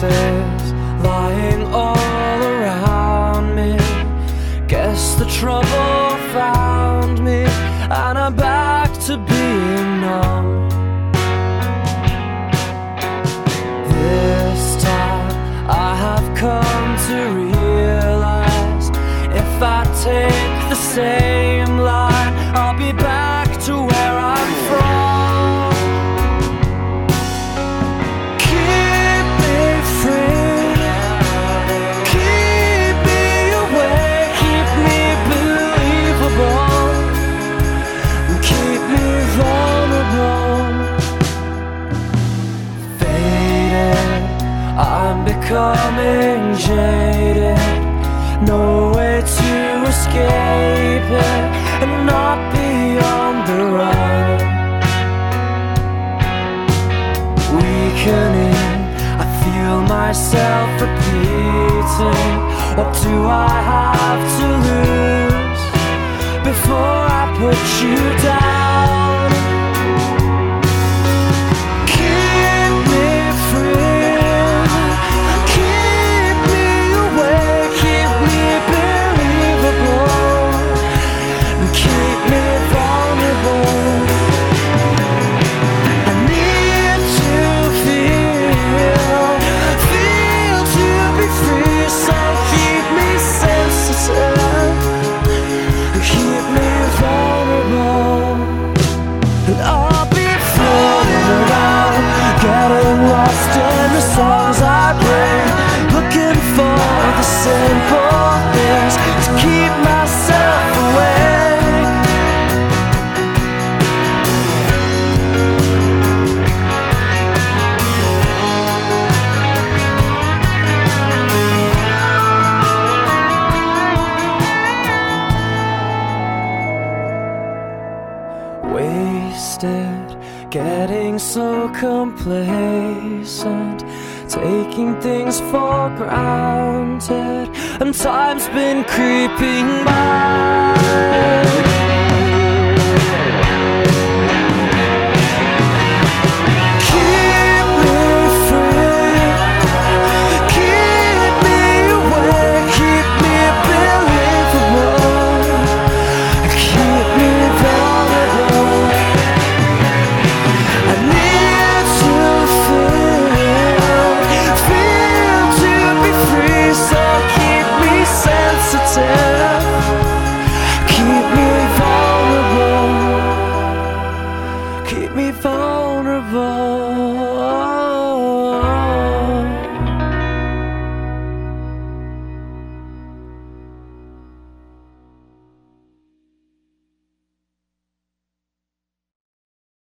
pieces lying all around me. Guess the trouble found me, and I'm back to being numb. This time I have come to realize if I take the same line, I'll be back becoming jaded. No way to escape it and not be on the run. Weakening, I feel myself repeating. What do I have to lose before I put you down? The simple things to keep myself awake. Wasted, getting so complacent, taking things for granted, and time's been creeping by.